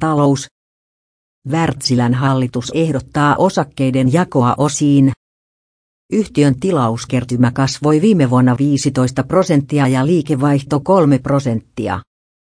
Talous. Wärtsilän hallitus ehdottaa osakkeiden jakoa osiin. Yhtiön tilauskertymä kasvoi viime vuonna 15 prosenttia ja liikevaihto 3 prosenttia.